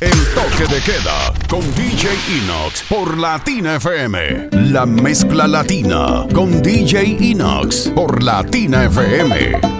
El toque de queda con DJ Inox por Latina FM. La mezcla latina con DJ Inox por Latina FM.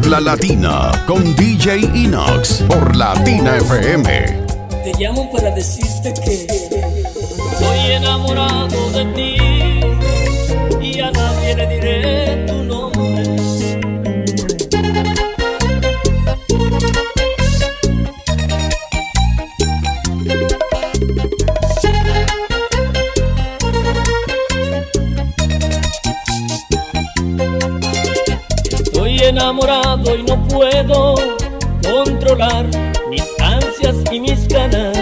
Latina con DJ Inox por Latina FM. Te llamo para decirte que estoy enamorado de ti y a nadie le diré enamorado y no puedo controlar mis ansias y mis ganas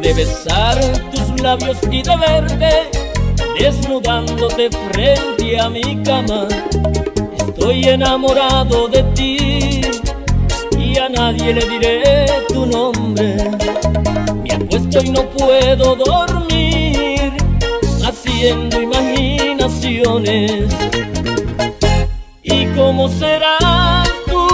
de besar tus labios y de verte desnudándote frente a mi cama. Estoy enamorado de ti y a nadie le diré tu nombre. Me acuesto y no puedo dormir haciendo imaginaciones ¿Y cómo serás tú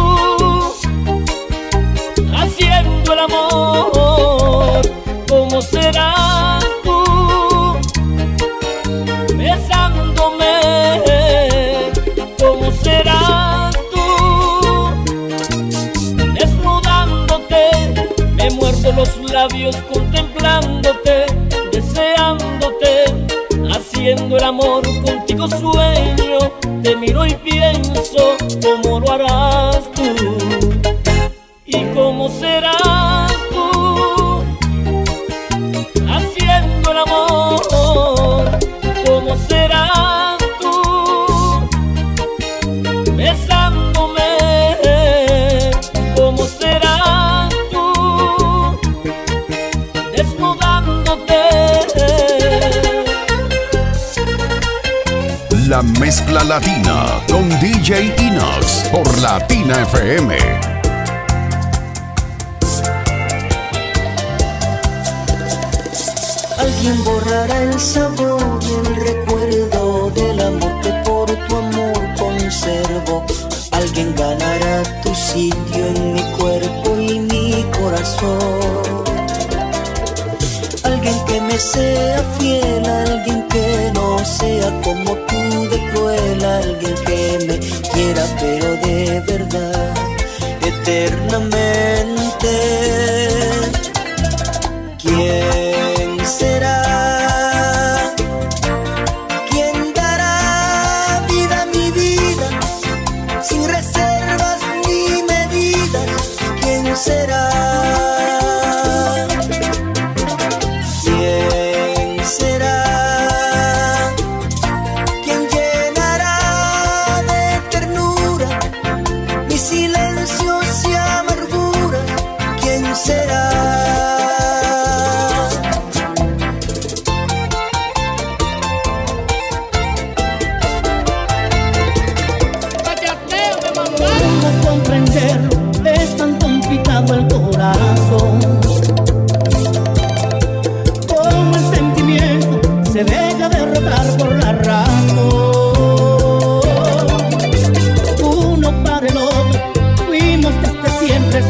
haciendo el amor? ¿Cómo serás tú besándome? ¿Cómo serás tú desnudándote? Me muerdo los labios contemplándote, deseándote, haciendo el amor contigo sueño, te miro y pienso cómo lo harás tú y cómo serás tú haciendo el amor, cómo serás Mezcla Latina con DJ Inox por Latina FM. Alguien borrará el sabor y el recuerdo del amor que por tu amor conservo. Alguien ganará tu sitio en mi cuerpo y mi corazón. Alguien que me sea fiel, alguien que no sea como tú alguien que me quiera, pero de verdad.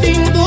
sin duda.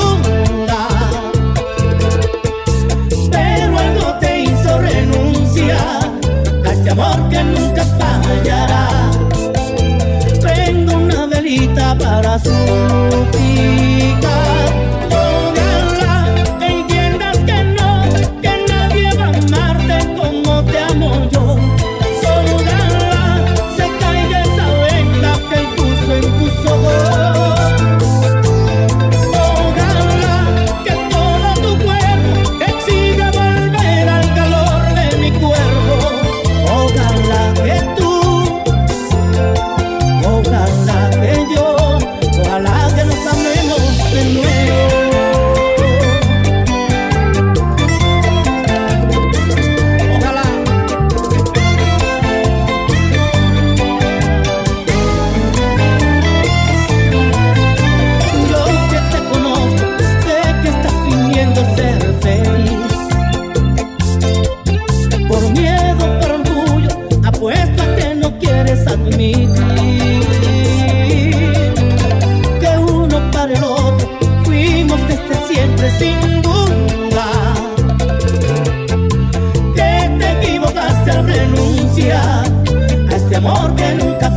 sin duda que te equivocaste al renunciar a este amor que nunca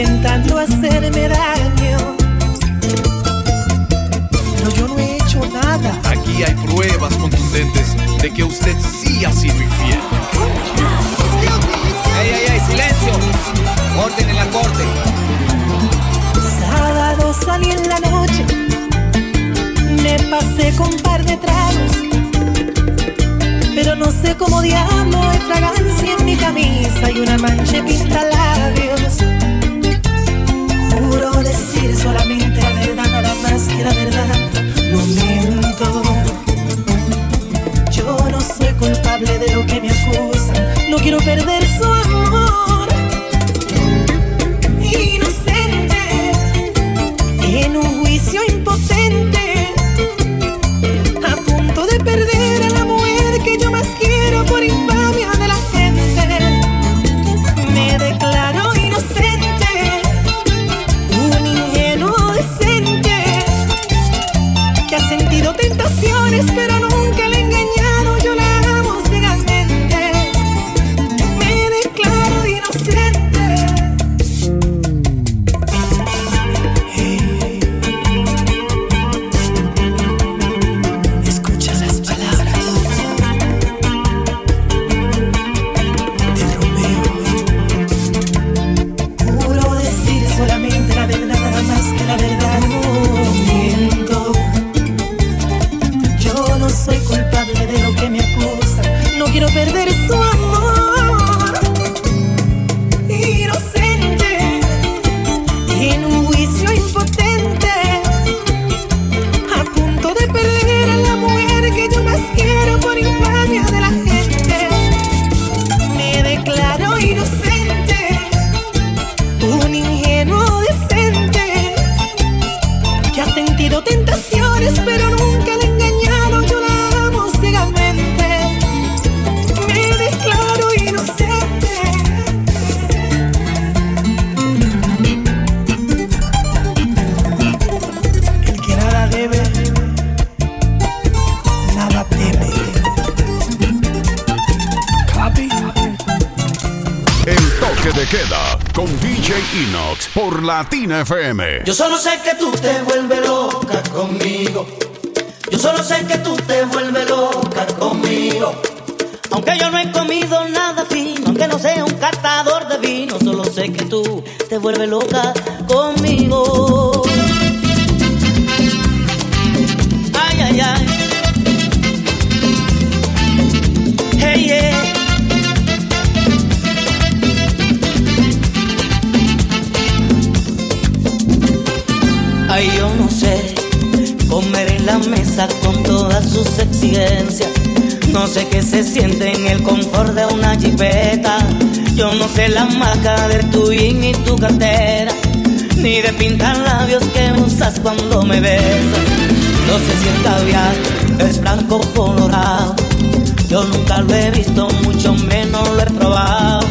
intentando hacerme daño. No, yo no he hecho nada. Aquí hay pruebas contundentes de que usted sí ha sido infiel. ¡Ey, ey, ey! ¡Silencio! ¡Orden en la corte! Sábado salí en la noche, me pasé con un par de tragos, pero no sé cómo diablo hay fragancia en mi camisa y una mancha pinta labios quiero decir solamente la verdad, nada más que la verdad. No miento. Yo no soy culpable de lo que me acusan. No quiero perder. Por Latina FM. Yo solo sé que tú te vuelves loca conmigo. Yo solo sé que tú te vuelves loca conmigo. Aunque yo no he comido nada fino, aunque no sea un catador de vino, solo sé que tú te vuelves loca conmigo. Ay, ay, ay. La mesa con todas sus exigencias. No sé qué se siente en el confort de una jipeta. Yo no sé la marca de tu jean y tu cartera. Ni de pintar labios que usas cuando me besas. No sé si el caviar es blanco colorado. Yo nunca lo he visto, mucho menos lo he probado.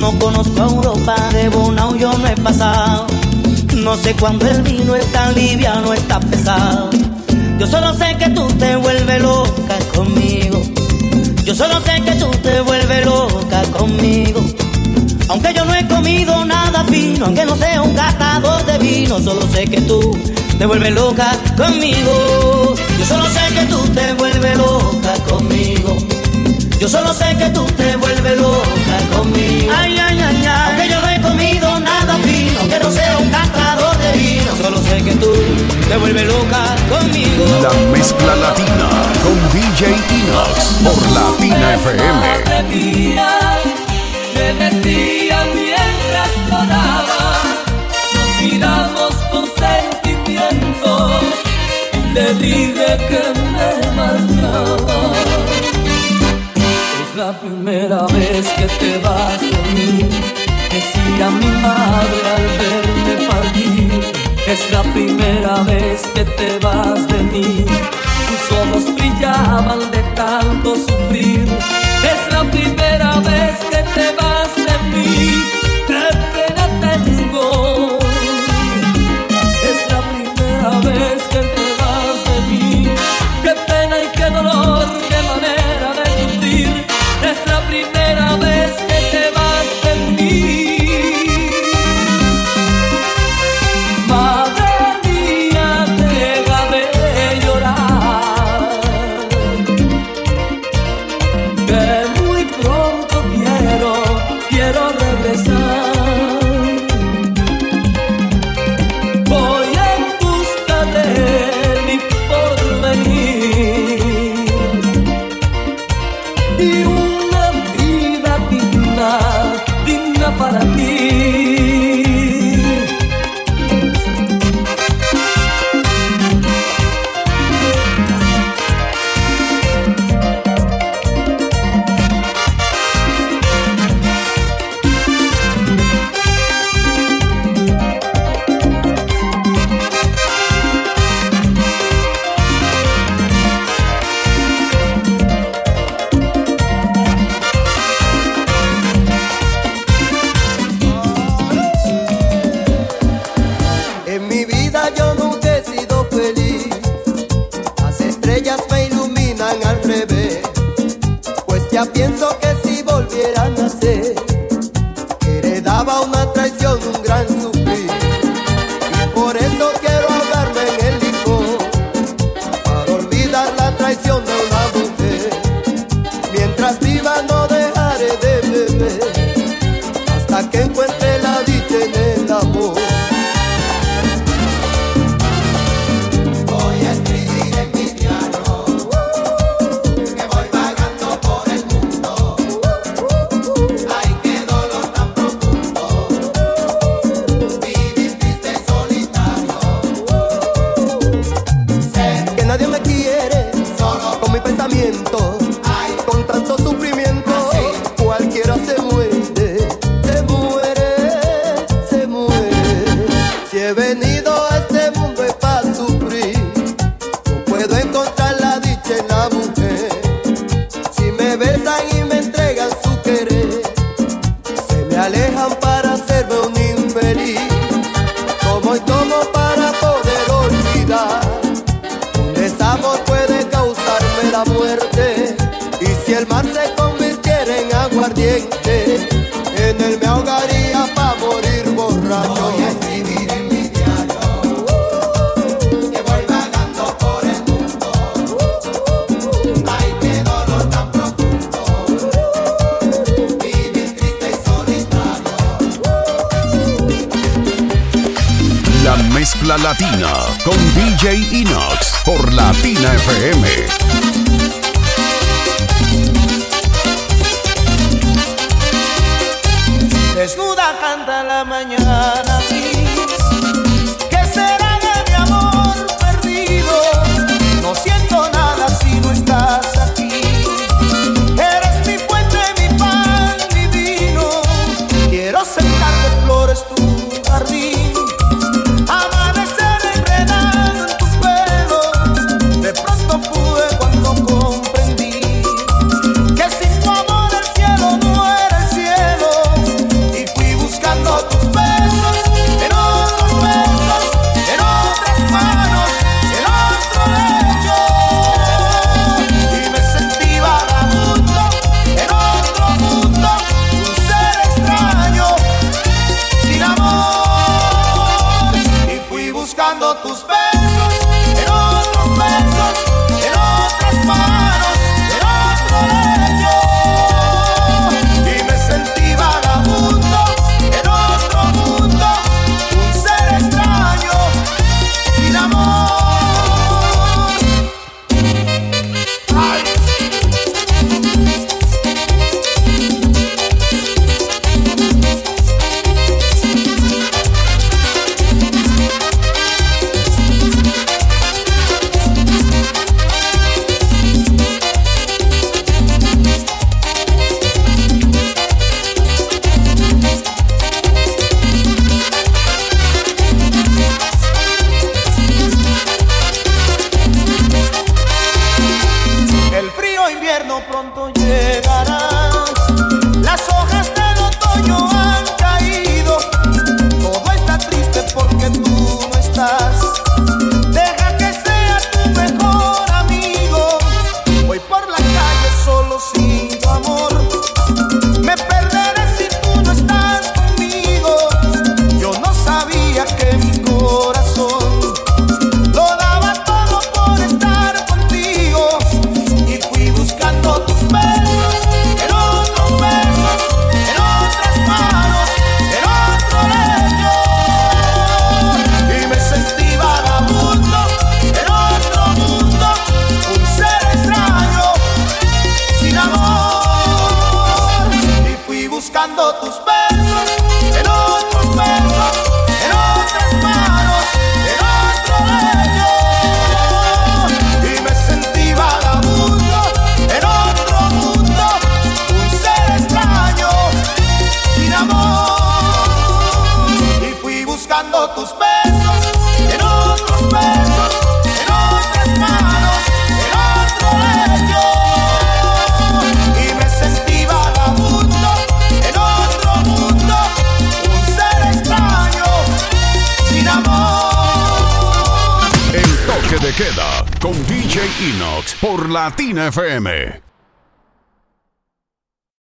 No conozco a Europa, de Bonao yo no he pasado. No sé cuándo el vino está liviano, está pesado. Yo solo sé que tú te vuelves loca conmigo. Yo solo sé que tú te vuelves loca conmigo. Aunque yo no he comido nada fino, aunque no sea un catador de vino, solo sé que tú te vuelves loca conmigo. Yo solo sé que tú te vuelves loca conmigo. Yo solo sé que tú te vuelves loca conmigo. Ay, ay, ay, ay. Aunque yo no he comido nada fino, aunque no sea un catador de vino, solo sé que tú te vuelves loca conmigo. La mezcla latina con DJ Inox por Latina FM. Me decía mientras lloraba, nos miramos con sentimiento, le dije que me marchaba la primera vez que te vas de mí. Decía mi madre al verme partir. Es la primera vez que te vas de mí. Tus ojos brillaban de tanto sufrir. Es la primera vez que te vas de mí. Latina con DJ Inox por Latina FM. Desnuda canta la mañana. Latina FM.